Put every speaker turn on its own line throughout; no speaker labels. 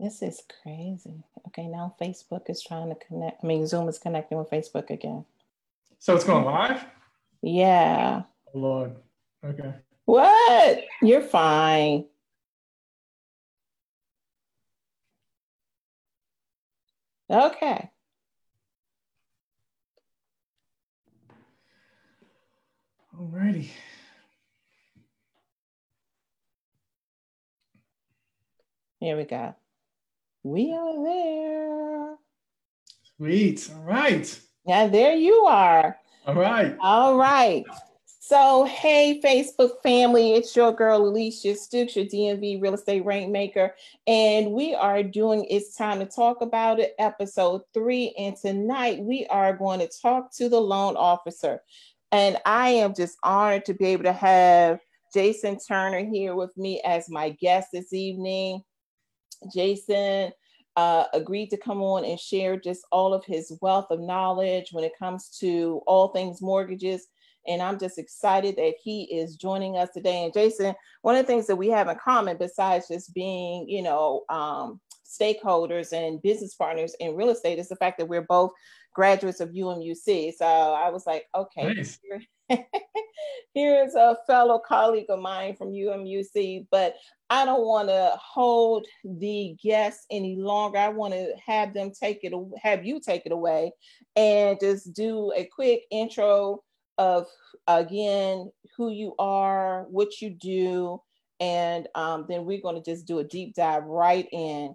This is crazy. Okay, now Facebook is trying to connect. I mean, Zoom is connecting with Facebook again.
So it's going live?
Yeah.
Oh, Lord. Okay.
What? You're fine. Okay.
Alrighty.
Here we go. We are there.
Sweet. All right.
Yeah, there you are.
All right.
All right. So, hey, Facebook family, it's your girl Alicia Stooks, your DMV real estate rainmaker, and we are doing It's Time to Talk About It, episode three. And tonight we are going to talk to the loan officer. And I am just honored to be able to have Jason Turner here with me as my guest this evening. Jason uh, agreed to come on and share just all of his wealth of knowledge when it comes to all things mortgages and I'm just excited that he is joining us today. And Jason, one of the things that we have in common, besides just being, you know, um, stakeholders and business partners in real estate, is the fact that we're both graduates of UMUC. So I was like, okay, nice. here, here's a fellow colleague of mine from UMUC, but I don't want to hold the guests any longer. I want to have them take it, have you take it away and just do a quick intro of again who you are, what you do, and um, then we're going to just do a deep dive right in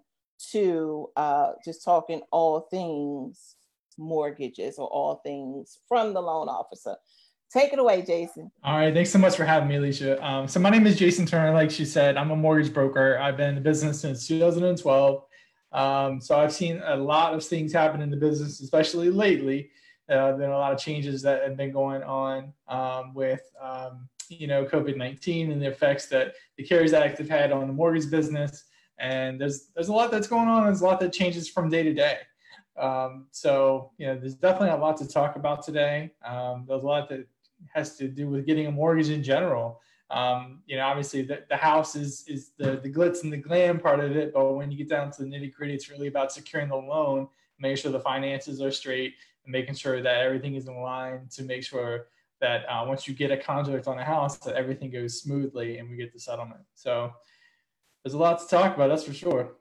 to uh, just talking all things mortgages or all things from the loan officer. Take it away, Jason.
All right. Thanks so much for having me, Alicia. Um, so, my name is Jason Turner. Like she said, I'm a mortgage broker. I've been in the business since 2012. Um, so, I've seen a lot of things happen in the business, especially lately. Uh, been a lot of changes that have been going on um, with um, you know COVID-19 and the effects that the CARES Act have had on the mortgage business. And there's there's a lot that's going on. There's a lot that changes from day to day. Um, so you know, there's definitely a lot to talk about today. Um, there's a lot that has to do with getting a mortgage in general. Um, you know, obviously the, the house is is the the glitz and the glam part of it, but when you get down to the nitty gritty, it's really about securing the loan, making sure the finances are straight, and making sure that everything is in line to make sure that uh, once you get a contract on a house, that everything goes smoothly and we get the settlement. So there's a lot to talk about, that's for sure.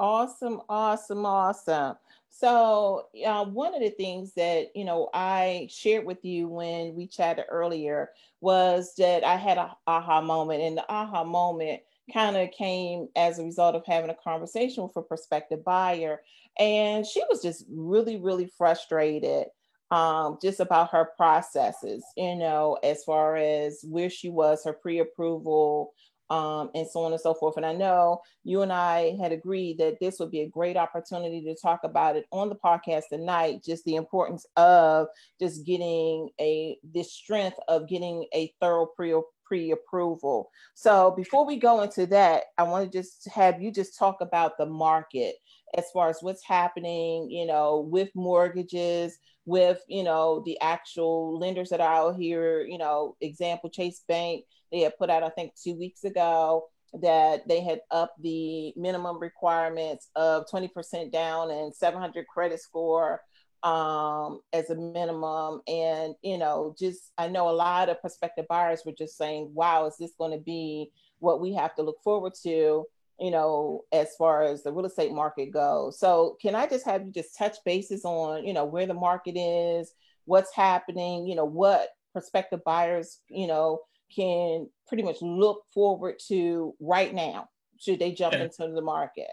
Awesome, awesome, awesome. So uh, one of the things that you know I shared with you when we chatted earlier was that I had a aha moment, and the aha moment kind of came as a result of having a conversation with a prospective buyer. And she was just really, really frustrated um, just about her processes, you know, as far as where she was, her pre approval, um, and so on and so forth. And I know you and I had agreed that this would be a great opportunity to talk about it on the podcast tonight, just the importance of just getting a this strength of getting a thorough pre pre-approval. So before we go into that, I want to just have you just talk about the market as far as what's happening, you know, with mortgages, with, you know, the actual lenders that are out here, you know, example, Chase Bank, they had put out, I think two weeks ago, that they had upped the minimum requirements of 20% down and 700 credit score um, as a minimum. And, you know, just I know a lot of prospective buyers were just saying, wow, is this going to be what we have to look forward to? you know, as far as the real estate market goes. So can I just have you just touch bases on, you know, where the market is, what's happening, you know, what prospective buyers, you know, can pretty much look forward to right now, should they jump yeah. into the market?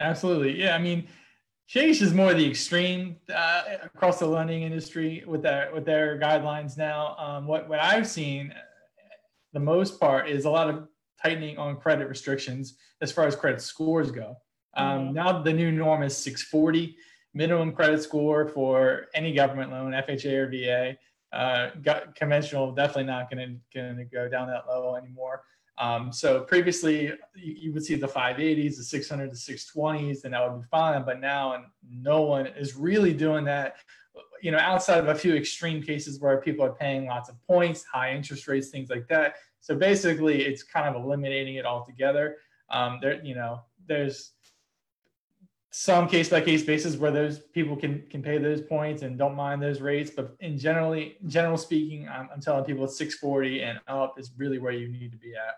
Absolutely. Yeah. I mean, Chase is more the extreme uh, across the lending industry with their with their guidelines now. Um, what what I've seen, the most part, is a lot of tightening on credit restrictions as far as credit scores go. Um, mm-hmm. Now the new norm is 640 minimum credit score for any government loan, FHA or VA. Uh, conventional definitely not going to go down that low anymore. Um, so previously you, you, would see the 580s, the 600 the 620s, and that would be fine. But now, and no one is really doing that. You know, outside of a few extreme cases where people are paying lots of points, high interest rates, things like that. So basically, it's kind of eliminating it altogether. Um, there, you know, there's some case by case basis where those people can can pay those points and don't mind those rates. But in generally, general speaking, I'm, I'm telling people it's 640 and up is really where you need to be at.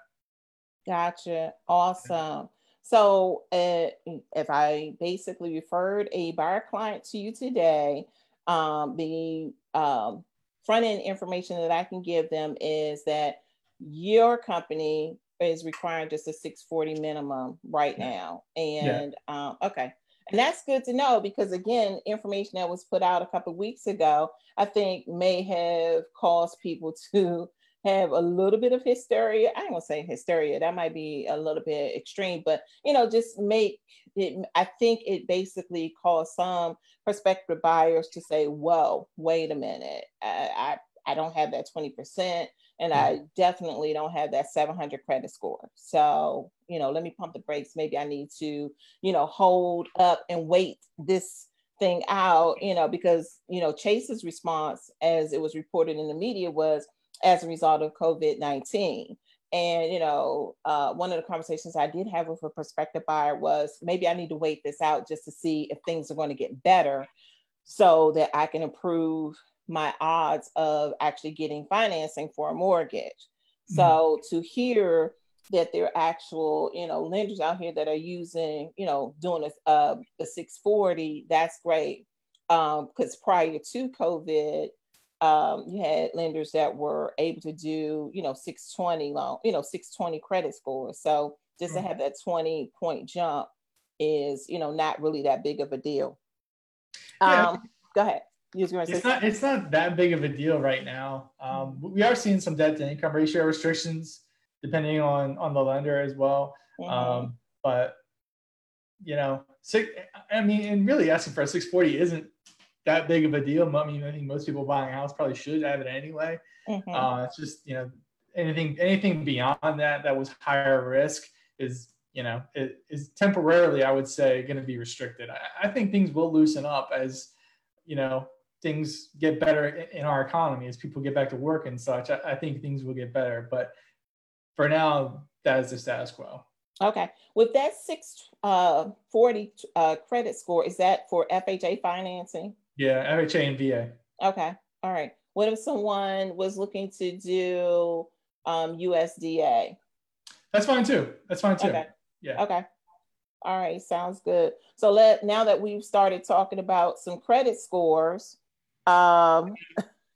Gotcha. Awesome. So uh, if I basically referred a buyer client to you today, um, the um, front end information that I can give them is that your company is requiring just a 640 minimum right now. And yeah. um, okay. And that's good to know because again, information that was put out a couple weeks ago, I think may have caused people to have a little bit of hysteria. I want to say hysteria, that might be a little bit extreme, but you know, just make it, I think it basically caused some prospective buyers to say, whoa, wait a minute. I, I, I don't have that 20% and I definitely don't have that 700 credit score. So, you know, let me pump the brakes. Maybe I need to, you know, hold up and wait this thing out, you know, because, you know, Chase's response, as it was reported in the media, was as a result of COVID 19. And, you know, uh, one of the conversations I did have with a prospective buyer was maybe I need to wait this out just to see if things are going to get better so that I can improve my odds of actually getting financing for a mortgage. Mm-hmm. So to hear that there are actual, you know, lenders out here that are using, you know, doing a, uh, a 640, that's great. Because um, prior to COVID, um, you had lenders that were able to do, you know, 620 loan, you know, 620 credit scores. So just mm-hmm. to have that 20 point jump is, you know, not really that big of a deal. Yeah. Um, go ahead
it's not it's not that big of a deal right now. Um, we are seeing some debt to income ratio restrictions depending on on the lender as well. Mm-hmm. Um, but you know, six, I mean, and really asking for a 640 isn't that big of a deal. I mean, I think most people buying a house probably should have it anyway. Mm-hmm. Uh, it's just you know anything anything beyond that that was higher risk is you know it is temporarily I would say going to be restricted. I, I think things will loosen up as you know things get better in our economy as people get back to work and such, I, I think things will get better. But for now, that is the status quo.
Okay. With that 640 uh, uh, credit score, is that for FHA financing?
Yeah, FHA and VA.
Okay. All right. What if someone was looking to do um, USDA?
That's fine too. That's fine too.
Okay. Yeah. Okay. All right. Sounds good. So let now that we've started talking about some credit scores, um,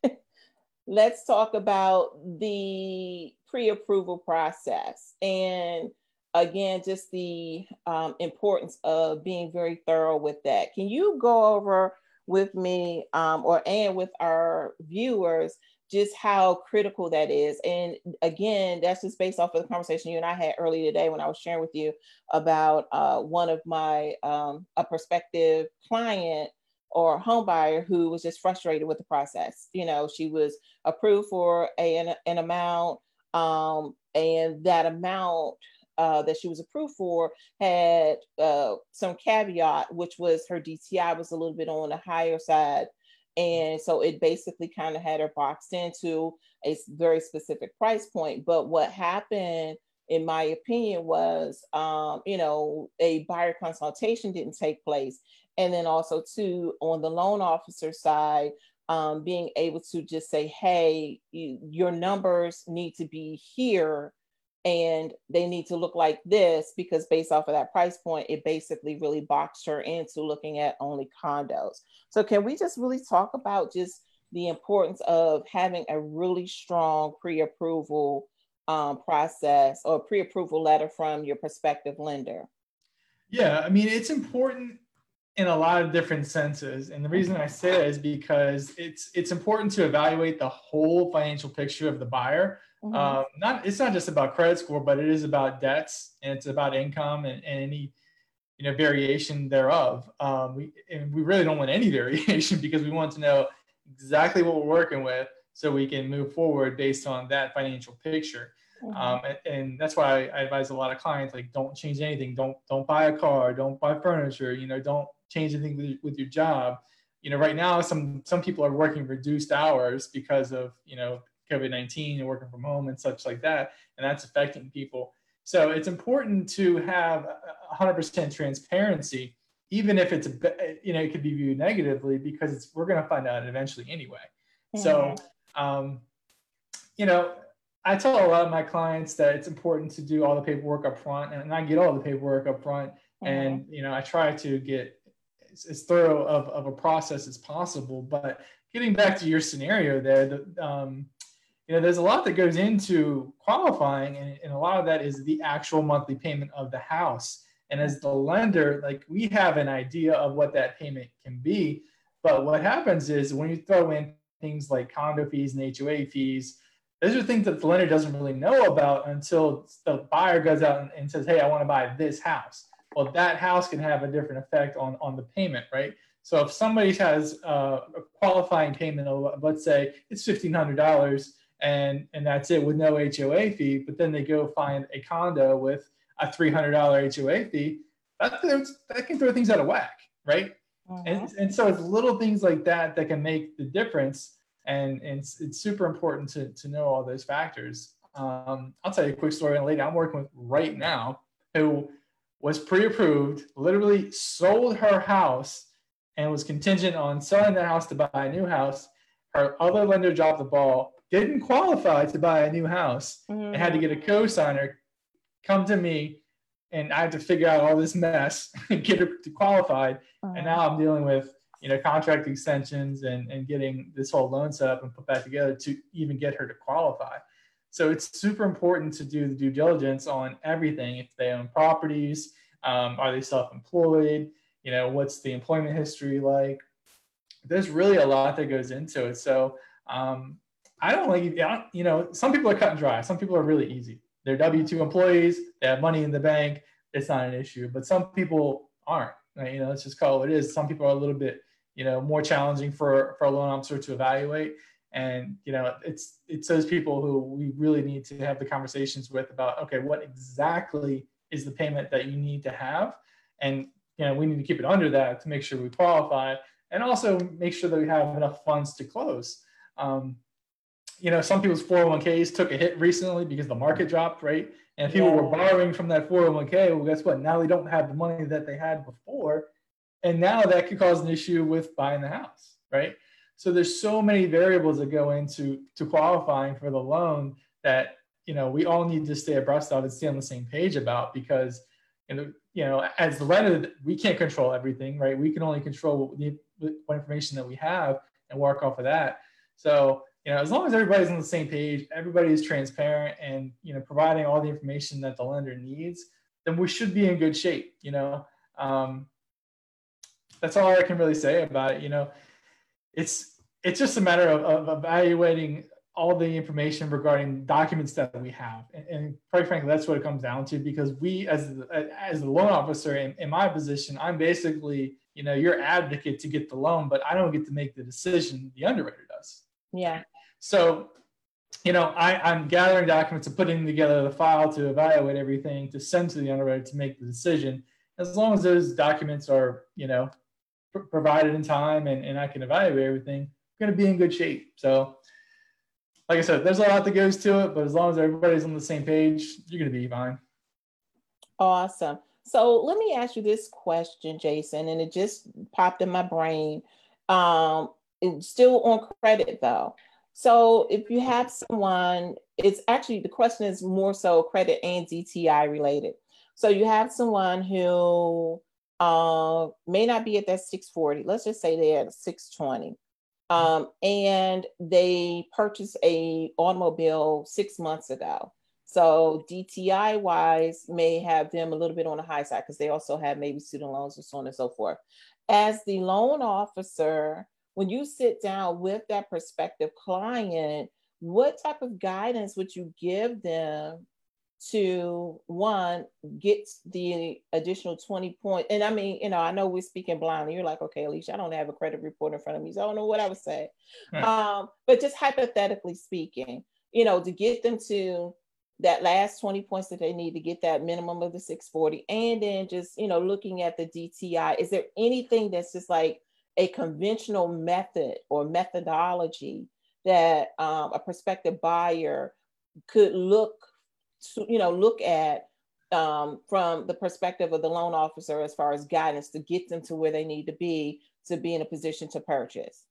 let's talk about the pre-approval process. And again just the um, importance of being very thorough with that. Can you go over with me um, or and with our viewers just how critical that is? And again that's just based off of the conversation you and i had earlier today when i was sharing with you about uh, one of my um, a prospective client or home buyer who was just frustrated with the process. You know, she was approved for a, an, an amount, um, and that amount uh, that she was approved for had uh, some caveat, which was her DTI was a little bit on the higher side. And so it basically kind of had her boxed into a very specific price point. But what happened, in my opinion, was, um, you know, a buyer consultation didn't take place and then also too on the loan officer side um, being able to just say hey you, your numbers need to be here and they need to look like this because based off of that price point it basically really boxed her into looking at only condos. So can we just really talk about just the importance of having a really strong pre-approval um, process or pre-approval letter from your prospective lender?
Yeah i mean it's important in a lot of different senses. And the reason I say that is because it's it's important to evaluate the whole financial picture of the buyer. Mm-hmm. Um, not it's not just about credit score, but it is about debts and it's about income and, and any you know variation thereof. Um, we and we really don't want any variation because we want to know exactly what we're working with so we can move forward based on that financial picture. Mm-hmm. Um, and, and, that's why I, I advise a lot of clients like don't change anything. Don't don't buy a car. Don't buy furniture. You know, don't change anything with, with your job. You know, right now some some people are working reduced hours because of you know COVID nineteen and working from home and such like that, and that's affecting people. So it's important to have 100% transparency even if it's a, you know it could be viewed negatively because it's we're going to find out eventually anyway. Mm-hmm. So um, you know I tell a lot of my clients that it's important to do all the paperwork up front, and I get all the paperwork up front. Mm-hmm. And you know, I try to get as, as, thorough of, of a process as possible. But getting back to your scenario there, the, um, you know, there's a lot that goes into qualifying, and, and a lot of that is the actual monthly payment of the house. And as the lender, like we have an idea of what that payment can be. But what happens is when you throw in things like condo fees and HOA fees, those are things that the lender doesn't really know about until the buyer goes out and, and says, hey, I want to buy this house. Well, that house can have a different effect on, on the payment, right? So if somebody has uh, a qualifying payment of, let's say it's $1,500 and, and that's it with no HOA fee, but then they go find a condo with a $300 HOA fee, that, that can throw things out of whack, right? Uh-huh. And, and so it's little things like that that can make the difference and, and it's, it's super important to, to know all those factors. Um, I'll tell you a quick story on a lady I'm working with right now who was pre-approved, literally sold her house and was contingent on selling the house to buy a new house. Her other lender dropped the ball, didn't qualify to buy a new house, mm-hmm. and had to get a co-signer come to me, and I had to figure out all this mess and get her to qualified. Mm-hmm. And now I'm dealing with you know, contract extensions and, and getting this whole loan set up and put back together to even get her to qualify. So it's super important to do the due diligence on everything. If they own properties, um, are they self-employed? You know, what's the employment history like? There's really a lot that goes into it. So um, I don't like, you know, some people are cut and dry. Some people are really easy. They're W-2 employees. They have money in the bank. It's not an issue. But some people aren't. Right? You know, let's just call it what it is. Some people are a little bit you know more challenging for for a loan officer to evaluate and you know it's it's those people who we really need to have the conversations with about okay what exactly is the payment that you need to have? And you know we need to keep it under that to make sure we qualify and also make sure that we have enough funds to close. Um, you know some people's 401ks took a hit recently because the market dropped right? And people yeah. were borrowing from that 401k well guess what? Now they don't have the money that they had before. And now that could cause an issue with buying the house, right? So there's so many variables that go into to qualifying for the loan that you know we all need to stay abreast of and stay on the same page about because you know, you know as the lender we can't control everything, right? We can only control what, the, what information that we have and work off of that. So you know as long as everybody's on the same page, everybody is transparent and you know providing all the information that the lender needs, then we should be in good shape. You know. Um, that's all I can really say about it. You know, it's it's just a matter of, of evaluating all the information regarding documents that we have, and, and, quite frankly, that's what it comes down to. Because we, as the, as the loan officer in, in my position, I'm basically you know your advocate to get the loan, but I don't get to make the decision. The underwriter does.
Yeah.
So you know, I, I'm gathering documents and putting together the file to evaluate everything to send to the underwriter to make the decision. As long as those documents are, you know, provided in time and, and I can evaluate everything, going to be in good shape. So, like I said, there's a lot that goes to it, but as long as everybody's on the same page, you're going to be fine.
Awesome. So let me ask you this question, Jason, and it just popped in my brain. Um, it's still on credit though. So if you have someone, it's actually the question is more so credit and DTI related. So you have someone who uh, may not be at that 640. Let's just say they're at 620. Um, and they purchased a automobile six months ago. So DTI wise may have them a little bit on the high side because they also have maybe student loans and so on and so forth. As the loan officer, when you sit down with that prospective client, what type of guidance would you give them to one get the additional 20 points. And I mean, you know, I know we're speaking blindly. You're like, okay, Alicia, I don't have a credit report in front of me, so I don't know what I would say. Right. Um, but just hypothetically speaking, you know, to get them to that last 20 points that they need to get that minimum of the 640 and then just you know looking at the dti is there anything that's just like a conventional method or methodology that um, a prospective buyer could look you know, look at um, from the perspective of the loan officer as far as guidance to get them to where they need to be to be in a position to purchase?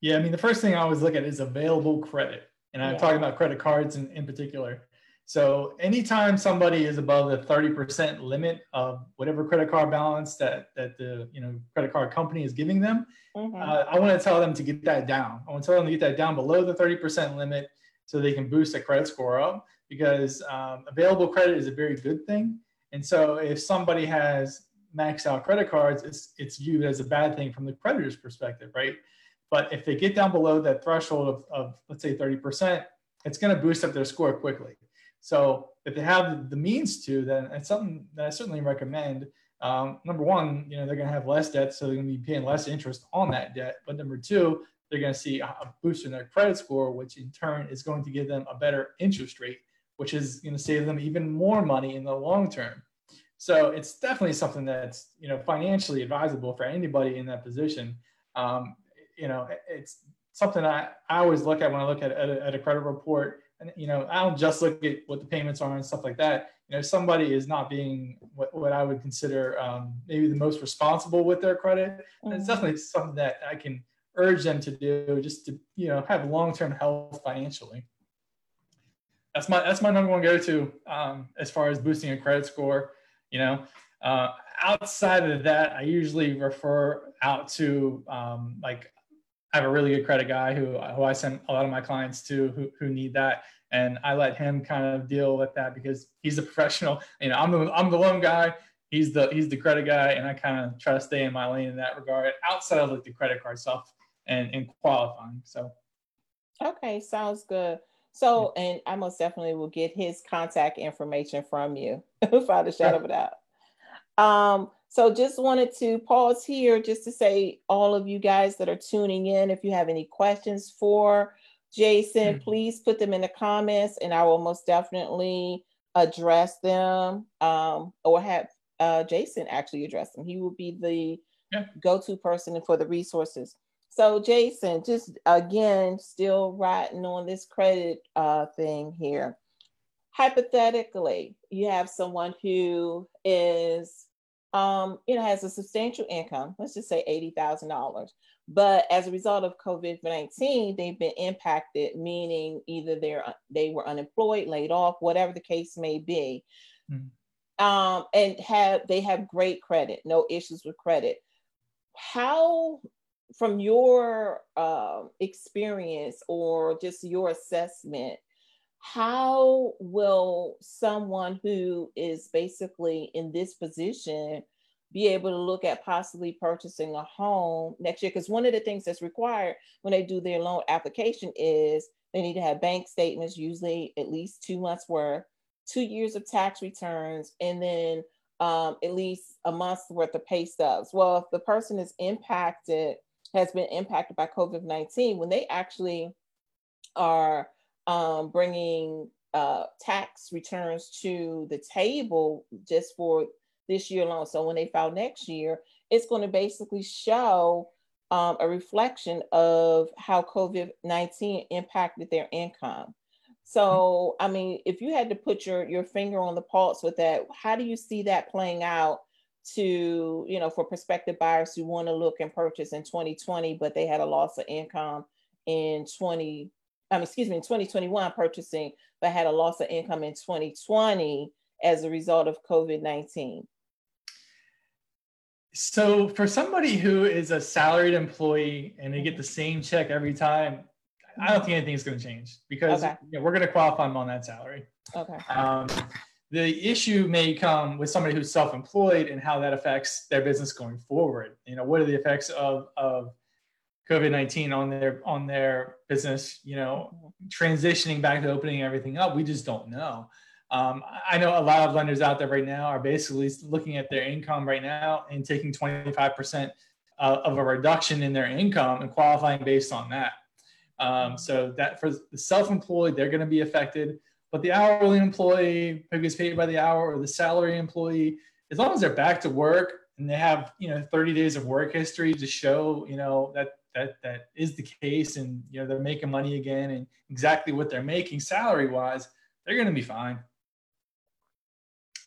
Yeah, I mean, the first thing I always look at is available credit. And I'm yeah. talking about credit cards in, in particular. So anytime somebody is above the 30% limit of whatever credit card balance that, that the you know credit card company is giving them, mm-hmm. uh, I want to tell them to get that down. I want to tell them to get that down below the 30% limit so they can boost their credit score up because um, available credit is a very good thing. And so if somebody has maxed out credit cards, it's, it's viewed as a bad thing from the creditor's perspective, right? But if they get down below that threshold of, of let's say 30%, it's going to boost up their score quickly. So if they have the means to, then it's something that I certainly recommend. Um, number one, you know, they're going to have less debt, so they're going to be paying less interest on that debt. But number two, they're going to see a boost in their credit score, which in turn is going to give them a better interest rate, which is going to save them even more money in the long term. So it's definitely something that's you know financially advisable for anybody in that position. Um, you know, it's something I, I always look at when I look at, at, a, at a credit report and you know i don't just look at what the payments are and stuff like that you know somebody is not being what, what i would consider um, maybe the most responsible with their credit and it's mm-hmm. definitely something that i can urge them to do just to you know have long-term health financially that's my that's my number one go-to um, as far as boosting a credit score you know uh, outside of that i usually refer out to um, like I have a really good credit guy who, who I send a lot of my clients to who, who need that. And I let him kind of deal with that because he's a professional. You know, I'm the, I'm the loan guy. He's the, he's the credit guy. And I kind of try to stay in my lane in that regard outside of like the credit card stuff and, and qualifying. So.
Okay. Sounds good. So, and I most definitely will get his contact information from you a shadow of a doubt. Um, so just wanted to pause here just to say all of you guys that are tuning in, if you have any questions for Jason, mm-hmm. please put them in the comments and I will most definitely address them um, or have uh, Jason actually address them. He will be the yeah. go-to person for the resources. So Jason, just again, still riding on this credit uh, thing here. Hypothetically, you have someone who is um, you know, has a substantial income, let's just say $80,000. But as a result of COVID-19, they've been impacted, meaning either they're they were unemployed, laid off, whatever the case may be. Mm-hmm. Um, and have they have great credit, no issues with credit. How from your uh, experience or just your assessment, how will someone who is basically in this position be able to look at possibly purchasing a home next year? Because one of the things that's required when they do their loan application is they need to have bank statements, usually at least two months worth, two years of tax returns, and then um, at least a month's worth of pay stubs. Well, if the person is impacted, has been impacted by COVID 19, when they actually are um, bringing uh, tax returns to the table just for this year alone. So when they file next year, it's going to basically show um, a reflection of how COVID 19 impacted their income. So, I mean, if you had to put your, your finger on the pulse with that, how do you see that playing out to, you know, for prospective buyers who want to look and purchase in 2020, but they had a loss of income in 20, um, excuse me, in 2021 purchasing, but had a loss of income in 2020 as a result of COVID 19?
So, for somebody who is a salaried employee and they get the same check every time, I don't think anything's going to change because okay. you know, we're going to qualify them on that salary.
Okay.
Um, the issue may come with somebody who's self-employed and how that affects their business going forward. You know, what are the effects of of COVID nineteen on their on their business. You know, transitioning back to opening everything up, we just don't know. Um, I know a lot of lenders out there right now are basically looking at their income right now and taking 25% uh, of a reduction in their income and qualifying based on that. Um, so that for the self-employed, they're going to be affected, but the hourly employee who gets paid by the hour or the salary employee, as long as they're back to work and they have you know 30 days of work history to show you know that that that is the case and you know they're making money again and exactly what they're making salary wise they're going to be fine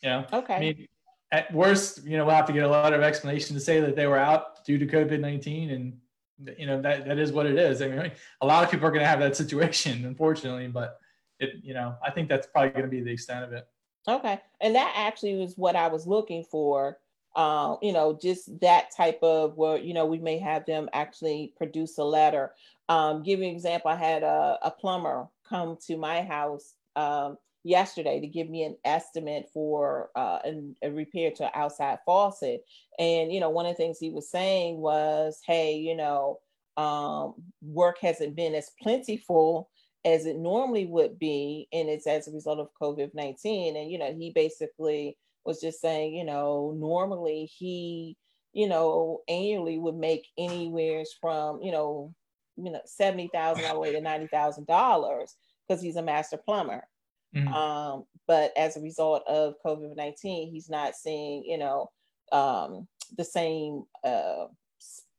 You know,
okay. I
mean, at worst, you know, we'll have to get a lot of explanation to say that they were out due to COVID nineteen, and you know that that is what it is. I mean, a lot of people are going to have that situation, unfortunately, but it, you know, I think that's probably going to be the extent of it.
Okay, and that actually was what I was looking for. Um, you know, just that type of where you know we may have them actually produce a letter. Um, give you an example, I had a, a plumber come to my house um, yesterday to give me an estimate for uh, a repair to an outside faucet. And, you know, one of the things he was saying was, hey, you know, um, work hasn't been as plentiful as it normally would be. And it's as a result of COVID 19. And, you know, he basically was just saying, you know, normally he, you know, annually would make anywhere from, you know, you know, seventy thousand all the way to ninety thousand dollars because he's a master plumber. Mm-hmm. Um, but as a result of COVID 19, he's not seeing, you know, um, the same uh,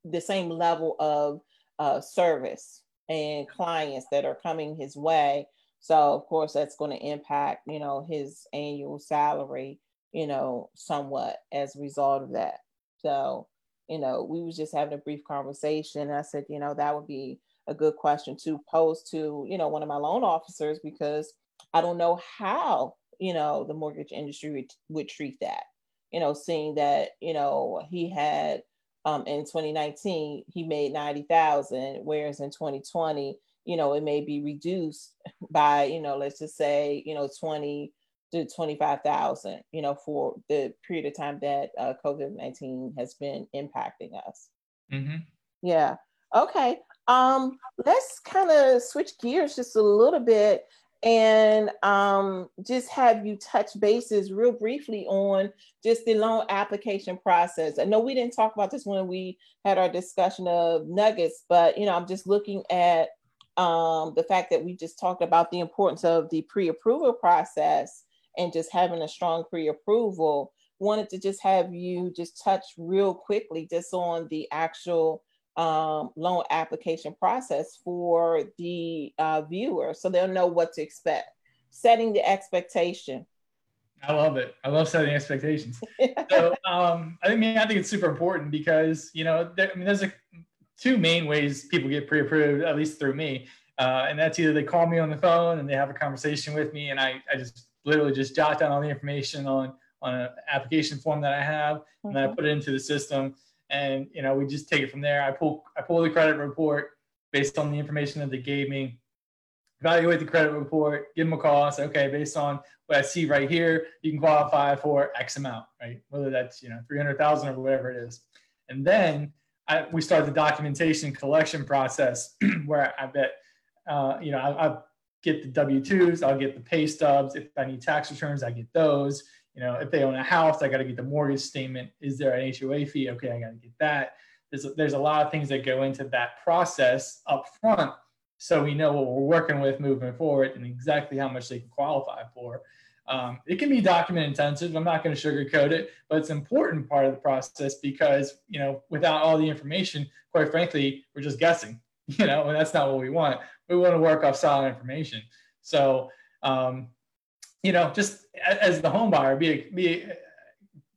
the same level of uh, service and clients that are coming his way. So of course that's going to impact, you know, his annual salary, you know, somewhat as a result of that. So, you know, we was just having a brief conversation. I said, you know, that would be a good question to pose to, you know, one of my loan officers because I don't know how, you know, the mortgage industry would, would treat that. You know, seeing that, you know, he had um, in 2019, he made 90,000, whereas in 2020, you know, it may be reduced by, you know, let's just say, you know, 20 to 25,000, you know, for the period of time that uh, COVID 19 has been impacting us. Mm-hmm. Yeah. Okay. Um, let's kind of switch gears just a little bit and um, just have you touch bases real briefly on just the loan application process. I know we didn't talk about this when we had our discussion of nuggets, but you know, I'm just looking at um, the fact that we just talked about the importance of the pre-approval process and just having a strong pre-approval. Wanted to just have you just touch real quickly just on the actual um, loan application process for the uh, viewer so they'll know what to expect. Setting the expectation.
I love it. I love setting expectations. so um, I mean, I think it's super important because you know, there, I mean, there's a, two main ways people get pre-approved, at least through me, uh, and that's either they call me on the phone and they have a conversation with me, and I, I just literally just jot down all the information on on an application form that I have, mm-hmm. and then I mm-hmm. put it into the system and you know we just take it from there. I pull I pull the credit report based on the information that they gave me, evaluate the credit report, give them a call, say okay, based on what I see right here, you can qualify for X amount, right? Whether that's you know three hundred thousand or whatever it is, and then I, we start the documentation collection process where I bet uh, you know I, I get the W twos, I'll get the pay stubs. If I need tax returns, I get those you know, if they own a house, I got to get the mortgage statement. Is there an HOA fee? Okay, I got to get that. There's a, there's a lot of things that go into that process up front, so we know what we're working with moving forward and exactly how much they can qualify for. Um, it can be document intensive. I'm not going to sugarcoat it, but it's an important part of the process because you know, without all the information, quite frankly, we're just guessing. You know, and that's not what we want. We want to work off solid information. So um, you know, just as the home buyer, be be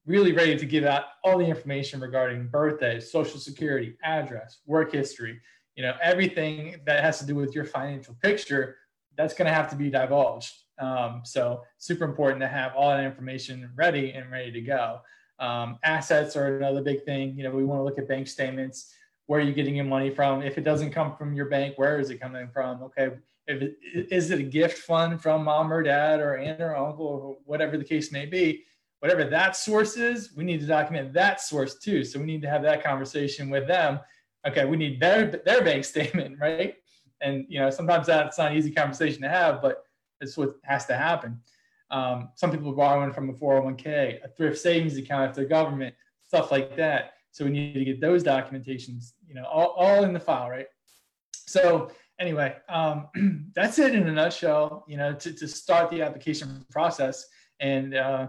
really ready to give out all the information regarding birthday, social security, address, work history, you know, everything that has to do with your financial picture. That's going to have to be divulged. Um, so super important to have all that information ready and ready to go. Um, assets are another big thing. You know, we want to look at bank statements. Where are you getting your money from? If it doesn't come from your bank, where is it coming from? Okay, if is it a gift fund from mom or dad or aunt or uncle or whatever the case may be whatever that source is we need to document that source too. So we need to have that conversation with them. Okay we need their their bank statement right? And you know sometimes that's not an easy conversation to have but it's what has to happen. Um, some people are borrowing from a 401k a thrift savings account if they're government stuff like that. So we need to get those documentations you know all, all in the file right? So anyway, um, that's it in a nutshell. You know, to, to start the application process, and uh,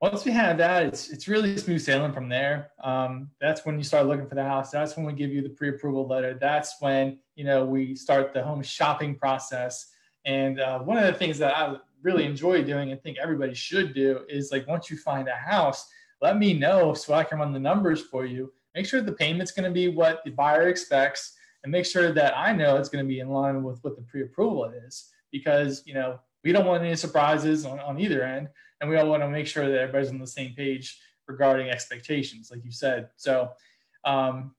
once we have that, it's it's really smooth sailing from there. Um, that's when you start looking for the house. That's when we give you the pre-approval letter. That's when you know we start the home shopping process. And uh, one of the things that I really enjoy doing and think everybody should do is like once you find a house, let me know so I can run the numbers for you. Make sure the payment's going to be what the buyer expects and make sure that I know it's going to be in line with what the pre-approval is because, you know, we don't want any surprises on, on either end. And we all want to make sure that everybody's on the same page regarding expectations, like you said. So, um,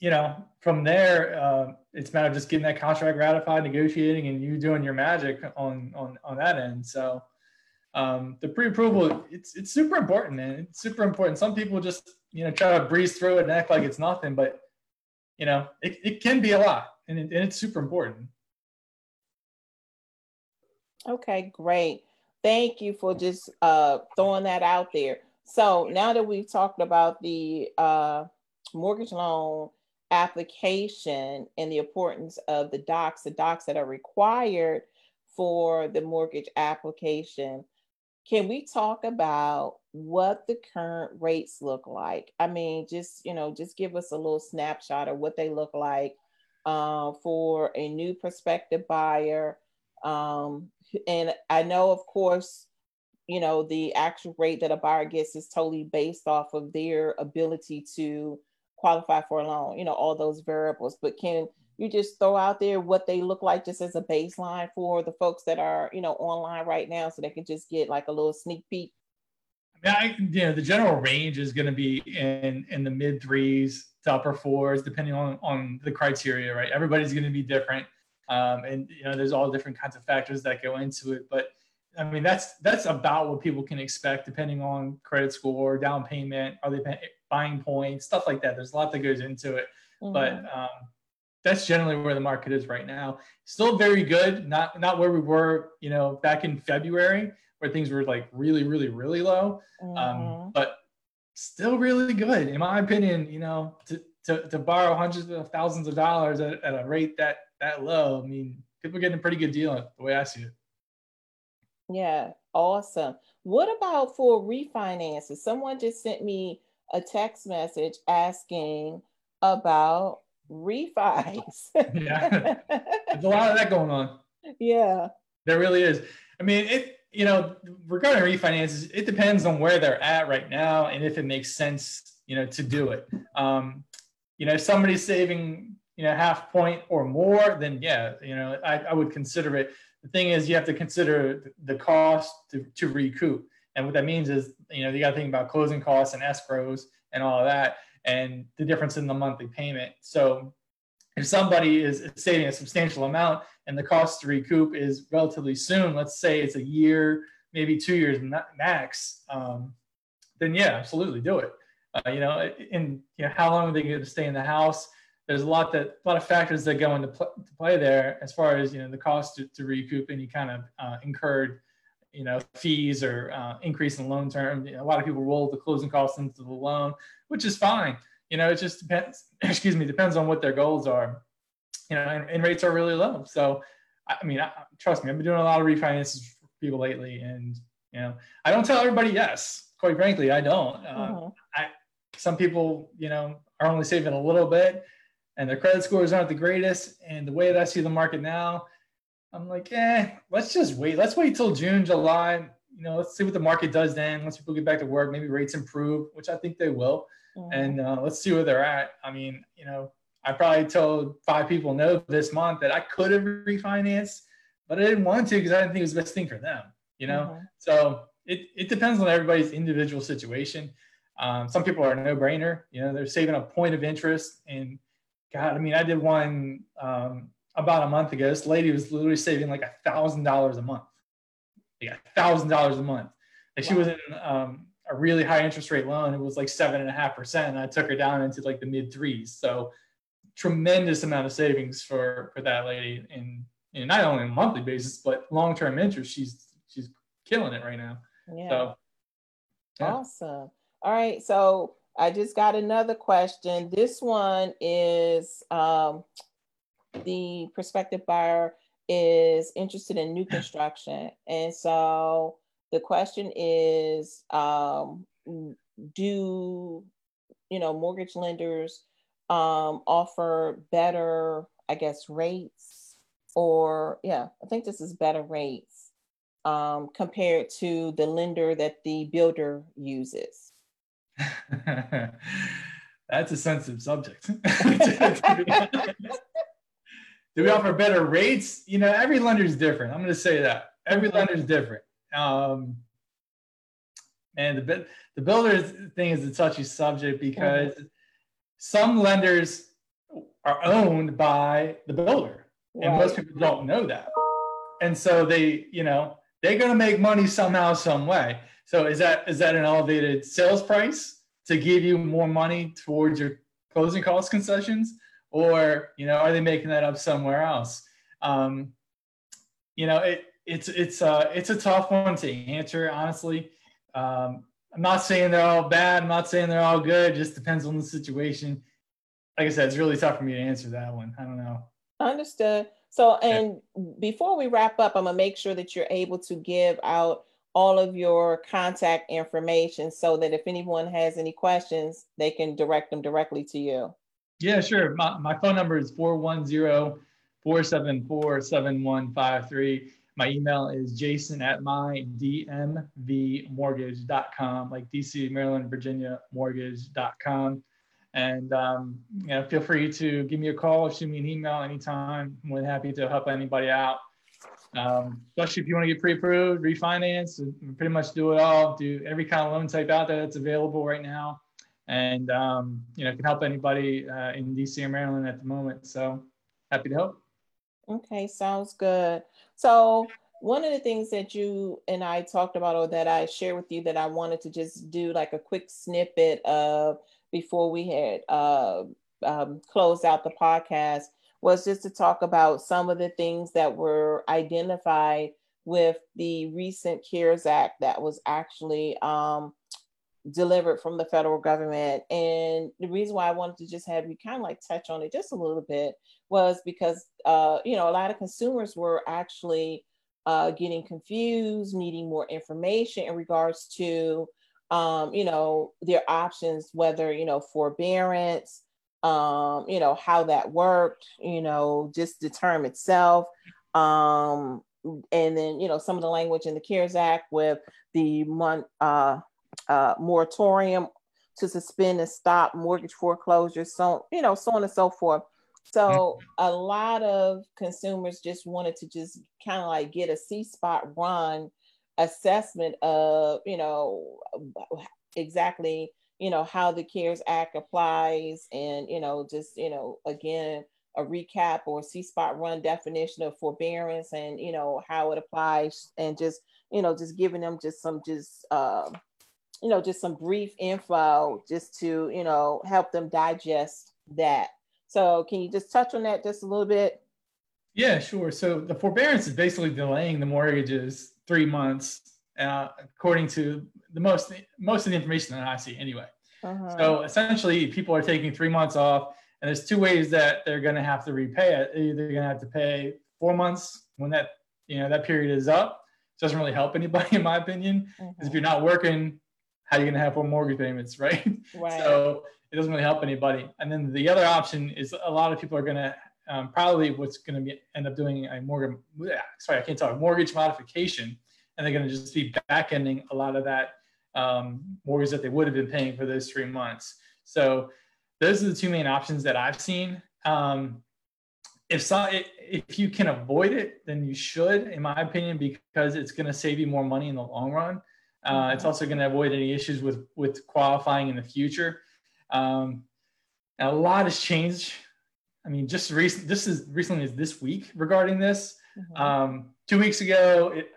you know, from there, uh, it's matter of just getting that contract ratified, negotiating, and you doing your magic on on on that end. So, um, the pre-approval, it's it's super important, man. It's super important. Some people just you know try to breeze through it and act like it's nothing, but you know, it, it can be a lot, and, it, and it's super important.
Okay, great. Thank you for just uh, throwing that out there. So now that we've talked about the uh, mortgage loan application and the importance of the docs, the docs that are required for the mortgage application, can we talk about what the current rates look like? I mean, just you know, just give us a little snapshot of what they look like uh, for a new prospective buyer. Um, and I know, of course, you know, the actual rate that a buyer gets is totally based off of their ability to qualify for a loan, you know, all those variables. But can you just throw out there what they look like just as a baseline for the folks that are, you know, online right now so they can just get like a little sneak peek?
I, you know, the general range is going to be in in the mid threes to upper fours, depending on on the criteria, right? Everybody's going to be different, um, and you know, there's all different kinds of factors that go into it. But I mean, that's that's about what people can expect, depending on credit score, down payment, are they pay, buying points, stuff like that. There's a lot that goes into it, mm-hmm. but um, that's generally where the market is right now. Still very good, not not where we were, you know, back in February where things were like really, really, really low, um, mm-hmm. um, but still really good in my opinion. You know, to to, to borrow hundreds of thousands of dollars at, at a rate that that low, I mean, people are getting a pretty good deal the way I see it.
Yeah, awesome. What about for refinances? Someone just sent me a text message asking about refis.
yeah, there's a lot of that going on.
Yeah,
there really is. I mean, it. You know, regarding refinances, it depends on where they're at right now and if it makes sense. You know, to do it. Um, you know, if somebody's saving you know half point or more, then yeah, you know, I, I would consider it. The thing is, you have to consider the cost to, to recoup. And what that means is, you know, you got to think about closing costs and escrows and all of that, and the difference in the monthly payment. So, if somebody is saving a substantial amount and the cost to recoup is relatively soon, let's say it's a year, maybe two years max, um, then yeah, absolutely do it. Uh, you know, and you know, how long are they going to stay in the house? There's a lot that a lot of factors that go into pl- to play there as far as you know the cost to, to recoup any kind of uh, incurred you know fees or uh, increase in loan term. You know, a lot of people roll the closing costs into the loan, which is fine. You know, it just depends. Excuse me, depends on what their goals are. You know, and, and rates are really low. So, I mean, I, trust me, I've been doing a lot of refinances for people lately, and you know, I don't tell everybody yes. Quite frankly, I don't. Uh, mm-hmm. I some people, you know, are only saving a little bit, and their credit scores aren't the greatest. And the way that I see the market now, I'm like, eh, let's just wait. Let's wait till June, July. You know, let's see what the market does then. Once people get back to work, maybe rates improve, which I think they will. Mm-hmm. And uh, let's see where they're at. I mean, you know, I probably told five people no this month that I could have refinanced, but I didn't want to because I didn't think it was the best thing for them. You know, mm-hmm. so it, it depends on everybody's individual situation. Um, some people are a no-brainer. You know, they're saving a point of interest. And God, I mean, I did one um, about a month ago, this lady was literally saving like a thousand dollars a month. Like a thousand dollars a month. Like wow. she was in um, a really high interest rate loan. It was like seven and a half percent. And I took her down into like the mid threes. So tremendous amount of savings for for that lady in, in not only a monthly basis, but long term interest. She's she's killing it right now. Yeah. So,
yeah. Awesome. All right. So I just got another question. This one is um, the prospective buyer is interested in new construction. And so the question is um, do you know mortgage lenders um, offer better, I guess, rates or yeah, I think this is better rates um, compared to the lender that the builder uses?
That's a sensitive subject. Do we offer better rates? You know, every lender is different. I'm going to say that every lender is different. Um, and the the builder thing is a touchy subject because mm-hmm. Some lenders are owned by the builder, right. and most people don't know that. And so they, you know, they're going to make money somehow, some way. So is that is that an elevated sales price to give you more money towards your closing cost concessions, or you know, are they making that up somewhere else? Um, you know, it it's it's uh it's a tough one to answer honestly. Um, I'm not saying they're all bad. I'm not saying they're all good. It just depends on the situation. Like I said, it's really tough for me to answer that one. I don't know.
Understood. So, and before we wrap up, I'm gonna make sure that you're able to give out all of your contact information so that if anyone has any questions, they can direct them directly to you.
Yeah, sure. My, my phone number is 410 474 7153. My email is jason at mydmvmortgage.com, like DC, Maryland, Virginia mortgage.com. And um, you know, feel free to give me a call or shoot me an email anytime. I'm happy to help anybody out. Um, especially if you want to get pre-approved, refinance, pretty much do it all. Do every kind of loan type out there that's available right now, and um, you know, can help anybody uh, in DC or Maryland at the moment. So happy to help.
Okay, sounds good. So one of the things that you and I talked about or that I shared with you that I wanted to just do like a quick snippet of before we had uh, um, closed out the podcast was just to talk about some of the things that were identified with the recent CARES Act that was actually um, delivered from the federal government. And the reason why I wanted to just have you kind of like touch on it just a little bit was because, uh, you know, a lot of consumers were actually uh, getting confused, needing more information in regards to, um, you know, their options, whether, you know, forbearance, um, you know, how that worked, you know, just the term itself. Um, and then, you know, some of the language in the CARES Act with the month, uh, uh, moratorium to suspend and stop mortgage foreclosures, so you know, so on and so forth. So mm-hmm. a lot of consumers just wanted to just kind of like get a See Spot Run assessment of, you know, exactly, you know, how the CARES Act applies and, you know, just, you know, again, a recap or See Spot Run definition of forbearance and, you know, how it applies and just, you know, just giving them just some just uh, you know, just some brief info just to, you know, help them digest that. So can you just touch on that just a little bit?
Yeah, sure. So the forbearance is basically delaying the mortgages three months, uh, according to the most most of the information that I see anyway. Uh-huh. So essentially, people are taking three months off, and there's two ways that they're going to have to repay it. Either they're going to have to pay four months when that you know that period is up. It doesn't really help anybody, in my opinion, because uh-huh. if you're not working, how are you going to have four mortgage payments, right? right? So it doesn't really help anybody. And then the other option is a lot of people are going to um, probably what's going to be end up doing a mortgage. Sorry, I can't talk mortgage modification, and they're going to just be back ending a lot of that um, mortgage that they would have been paying for those three months. So those are the two main options that I've seen. Um, if so, if you can avoid it, then you should, in my opinion, because it's going to save you more money in the long run. Uh, it's also going to avoid any issues with with qualifying in the future. Um, a lot has changed. I mean, just recent. This is recently as this week regarding this. Mm-hmm. Um, two weeks ago, it,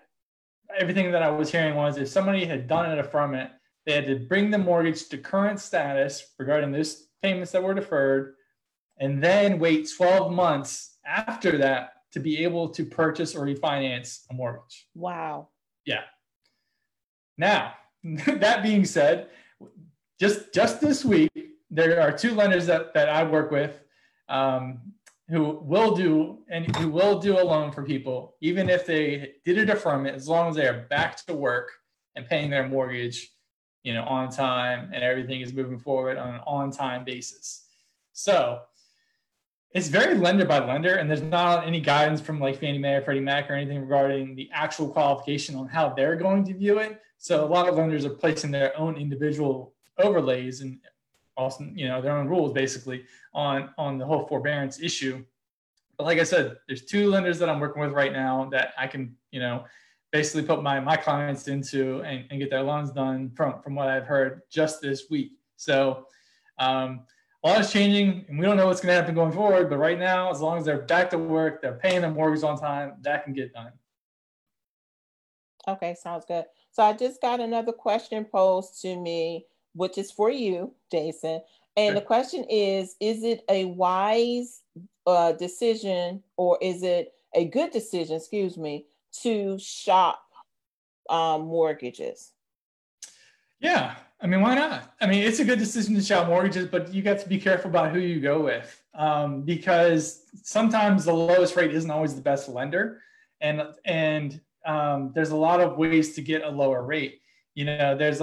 everything that I was hearing was if somebody had done an deferment, they had to bring the mortgage to current status regarding those payments that were deferred, and then wait 12 months after that to be able to purchase or refinance a mortgage.
Wow.
Yeah. Now, that being said, just just this week, there are two lenders that, that I work with um, who will do and who will do a loan for people, even if they did a deferment, as long as they are back to work and paying their mortgage, you know, on time and everything is moving forward on an on-time basis. So it's very lender by lender, and there's not any guidance from like Fannie Mae or Freddie Mac or anything regarding the actual qualification on how they're going to view it. So a lot of lenders are placing their own individual overlays and also, you know, their own rules basically on on the whole forbearance issue. But like I said, there's two lenders that I'm working with right now that I can, you know, basically put my my clients into and, and get their loans done from from what I've heard just this week. So um, a lot is changing and we don't know what's going to happen going forward. But right now, as long as they're back to work, they're paying their mortgage on time, that can get done.
Okay, sounds good. So I just got another question posed to me, which is for you, Jason. And the question is Is it a wise uh, decision or is it a good decision, excuse me, to shop um, mortgages?
Yeah, I mean, why not? I mean, it's a good decision to shop mortgages, but you got to be careful about who you go with um, because sometimes the lowest rate isn't always the best lender, and and um, there's a lot of ways to get a lower rate. You know, there's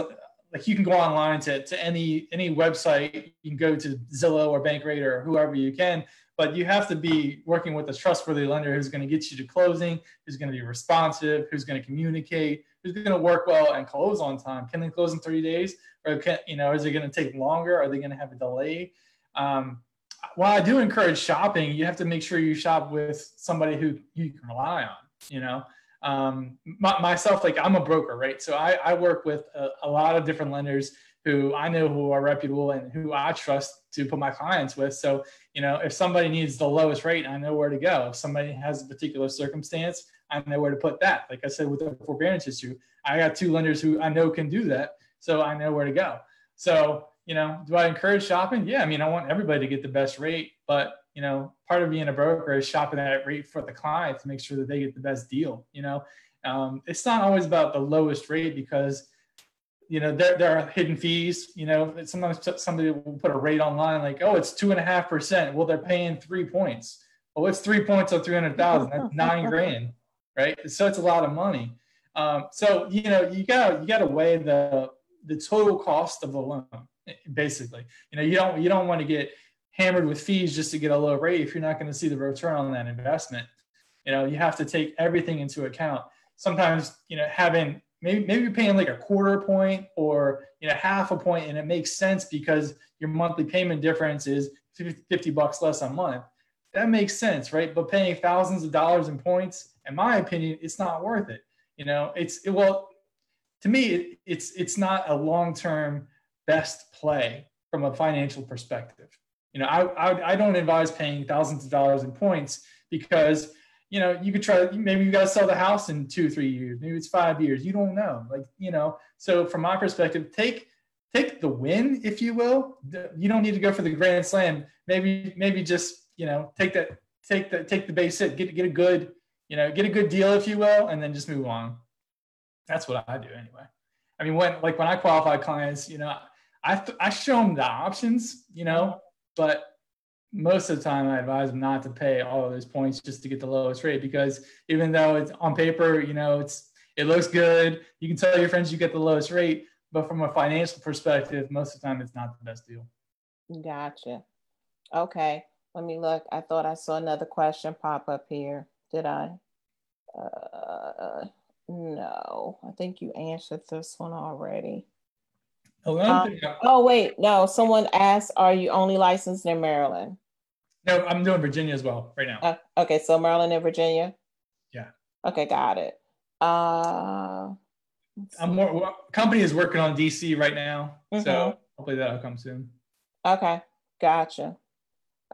like you can go online to, to any any website. You can go to Zillow or Bankrate or whoever you can, but you have to be working with a trustworthy lender who's going to get you to closing, who's going to be responsive, who's going to communicate, who's going to work well and close on time. Can they close in three days, or can you know is it going to take longer? Are they going to have a delay? Um, while I do encourage shopping, you have to make sure you shop with somebody who you can rely on. You know, um, my, myself, like I'm a broker, right? So I, I work with a, a, lot of different lenders who I know who are reputable and who I trust to put my clients with. So, you know, if somebody needs the lowest rate, I know where to go. If somebody has a particular circumstance, I know where to put that. Like I said, with the forbearance issue, I got two lenders who I know can do that. So I know where to go. So, you know, do I encourage shopping? Yeah. I mean, I want everybody to get the best rate, but you know, part of being a broker is shopping that rate for the client to make sure that they get the best deal. You know, um, it's not always about the lowest rate because, you know, there, there are hidden fees. You know, sometimes somebody will put a rate online like, oh, it's two and a half percent. Well, they're paying three points. Well, it's three points on 300,000. That's nine grand, right? So it's a lot of money. Um, so, you know, you got you got to weigh the, the total cost of the loan, basically. You know, you don't, you don't want to get, hammered with fees just to get a low rate if you're not going to see the return on that investment. You know, you have to take everything into account. Sometimes, you know, having maybe maybe you're paying like a quarter point or you know half a point and it makes sense because your monthly payment difference is 50 bucks less a month. That makes sense, right? But paying thousands of dollars in points, in my opinion, it's not worth it. You know, it's it, well, to me, it, it's it's not a long-term best play from a financial perspective. You know, I, I, I don't advise paying thousands of dollars in points because you know you could try maybe you got to sell the house in two three years maybe it's five years you don't know like you know. So from my perspective take take the win if you will. You don't need to go for the grand slam. Maybe maybe just you know take that take the take the base hit get get a good you know get a good deal if you will and then just move on. That's what i do anyway. I mean when like when i qualify clients you know i i show them the options you know but most of the time, I advise them not to pay all of those points just to get the lowest rate because even though it's on paper, you know, it's it looks good. You can tell your friends you get the lowest rate, but from a financial perspective, most of the time, it's not the best deal.
Gotcha. Okay, let me look. I thought I saw another question pop up here. Did I? Uh, no, I think you answered this one already. Um, oh wait, no. Someone asked, "Are you only licensed in Maryland?"
No, I'm doing Virginia as well right now.
Uh, okay, so Maryland and Virginia.
Yeah.
Okay, got it. Uh,
I'm more. Well, company is working on DC right now, mm-hmm. so hopefully that'll come soon.
Okay, gotcha.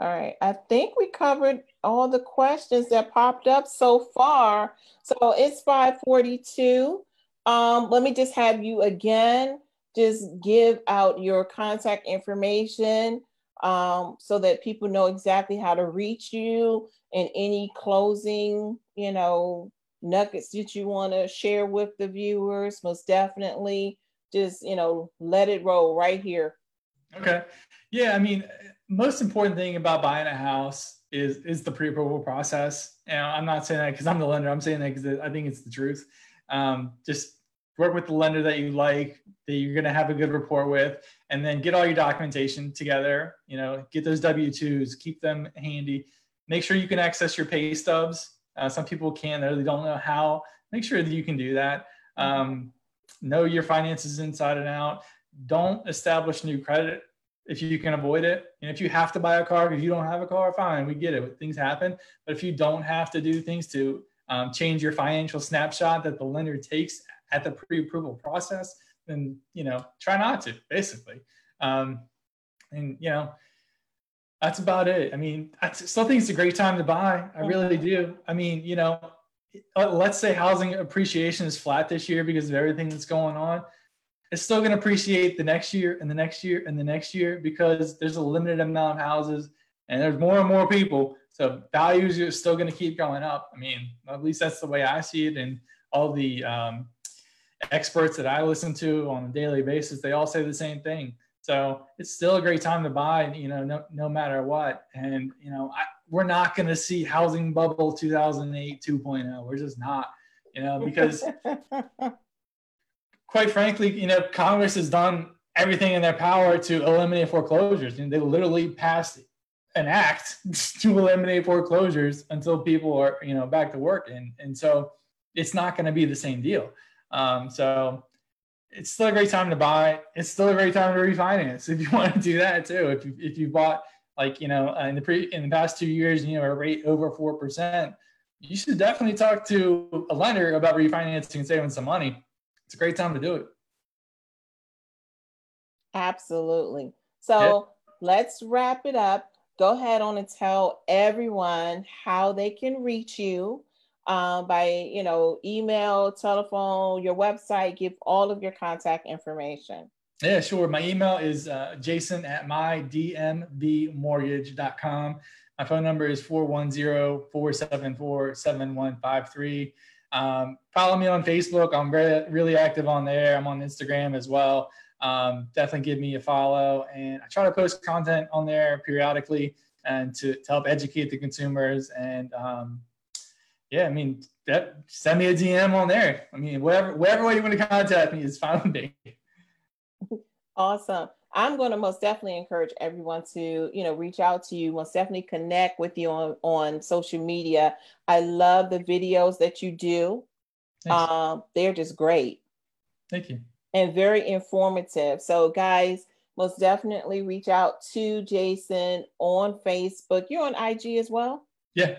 All right, I think we covered all the questions that popped up so far. So it's 5:42. Um, let me just have you again just give out your contact information um, so that people know exactly how to reach you and any closing, you know, nuggets that you want to share with the viewers. Most definitely, just you know, let it roll right here.
Okay. Yeah, I mean, most important thing about buying a house is is the pre-approval process. And I'm not saying that because I'm the lender. I'm saying that because I think it's the truth. Um, just work with the lender that you like, that you're going to have a good rapport with, and then get all your documentation together. You know, get those W 2s, keep them handy. Make sure you can access your pay stubs. Uh, some people can, they don't know how. Make sure that you can do that. Um, know your finances inside and out. Don't establish new credit if you can avoid it. And if you have to buy a car, if you don't have a car, fine, we get it. Things happen. But if you don't have to do things to um, change your financial snapshot that the lender takes at the pre-approval process, then you know try not to. Basically, um, and you know that's about it. I mean, I still think it's a great time to buy. I really do. I mean, you know, uh, let's say housing appreciation is flat this year because of everything that's going on it's still going to appreciate the next year and the next year and the next year because there's a limited amount of houses and there's more and more people. So values are still going to keep going up. I mean, at least that's the way I see it. And all the um, experts that I listen to on a daily basis, they all say the same thing. So it's still a great time to buy, you know, no, no matter what. And, you know, I, we're not going to see housing bubble 2008 2.0. We're just not, you know, because quite frankly, you know, Congress has done everything in their power to eliminate foreclosures. And they literally passed an act to eliminate foreclosures until people are, you know, back to work. And, and so it's not going to be the same deal. Um, so it's still a great time to buy. It's still a great time to refinance if you want to do that too. If you, if you bought like, you know, in the pre, in the past two years, you know, a rate over 4%, you should definitely talk to a lender about refinancing and saving some money it's a great time to do it.
Absolutely. So yeah. let's wrap it up. Go ahead on and tell everyone how they can reach you um, by, you know, email, telephone, your website. Give all of your contact information.
Yeah, sure. My email is uh, jason at mydmvmortgage.com. My phone number is 410 474 7153. Um, follow me on Facebook. I'm very, really active on there. I'm on Instagram as well. Um, definitely give me a follow. And I try to post content on there periodically and to, to help educate the consumers. And um, yeah, I mean, that, send me a DM on there. I mean, whatever, whatever way you want to contact me is fine with me.
Awesome. I'm going to most definitely encourage everyone to, you know, reach out to you, most definitely connect with you on, on social media. I love the videos that you do. Um, they're just great.
Thank you.
And very informative. So, guys, most definitely reach out to Jason on Facebook. You're on IG as well?
Yeah.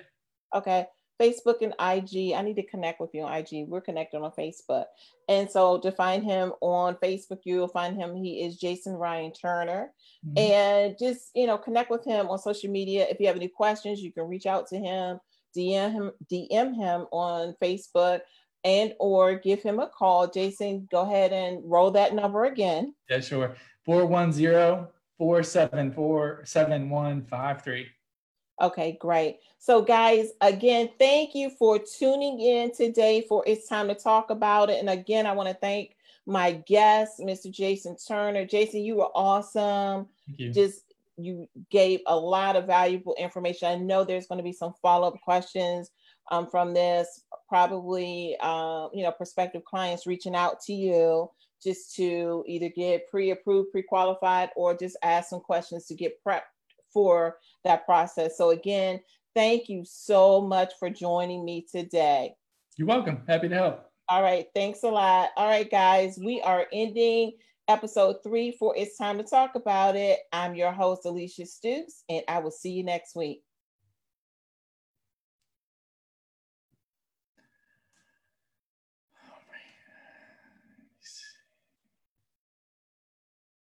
Okay. Facebook and IG. I need to connect with you on IG. We're connected on Facebook. And so to find him on Facebook, you'll find him. He is Jason Ryan Turner. Mm-hmm. And just, you know, connect with him on social media. If you have any questions, you can reach out to him, DM him, DM him on Facebook and or give him a call. Jason, go ahead and roll that number again.
Yeah, sure. 410 474 7153.
Okay, great. So, guys, again, thank you for tuning in today for It's Time to Talk About It. And again, I want to thank my guest, Mr. Jason Turner. Jason, you were awesome.
You.
Just you gave a lot of valuable information. I know there's going to be some follow up questions um, from this, probably, uh, you know, prospective clients reaching out to you just to either get pre approved, pre qualified, or just ask some questions to get prepped for that process. So, again, thank you so much for joining me today.
You're welcome. Happy to help.
All right. Thanks a lot. All right, guys, we are ending episode three for It's Time to Talk About It. I'm your host, Alicia Stoops, and I will see you next week.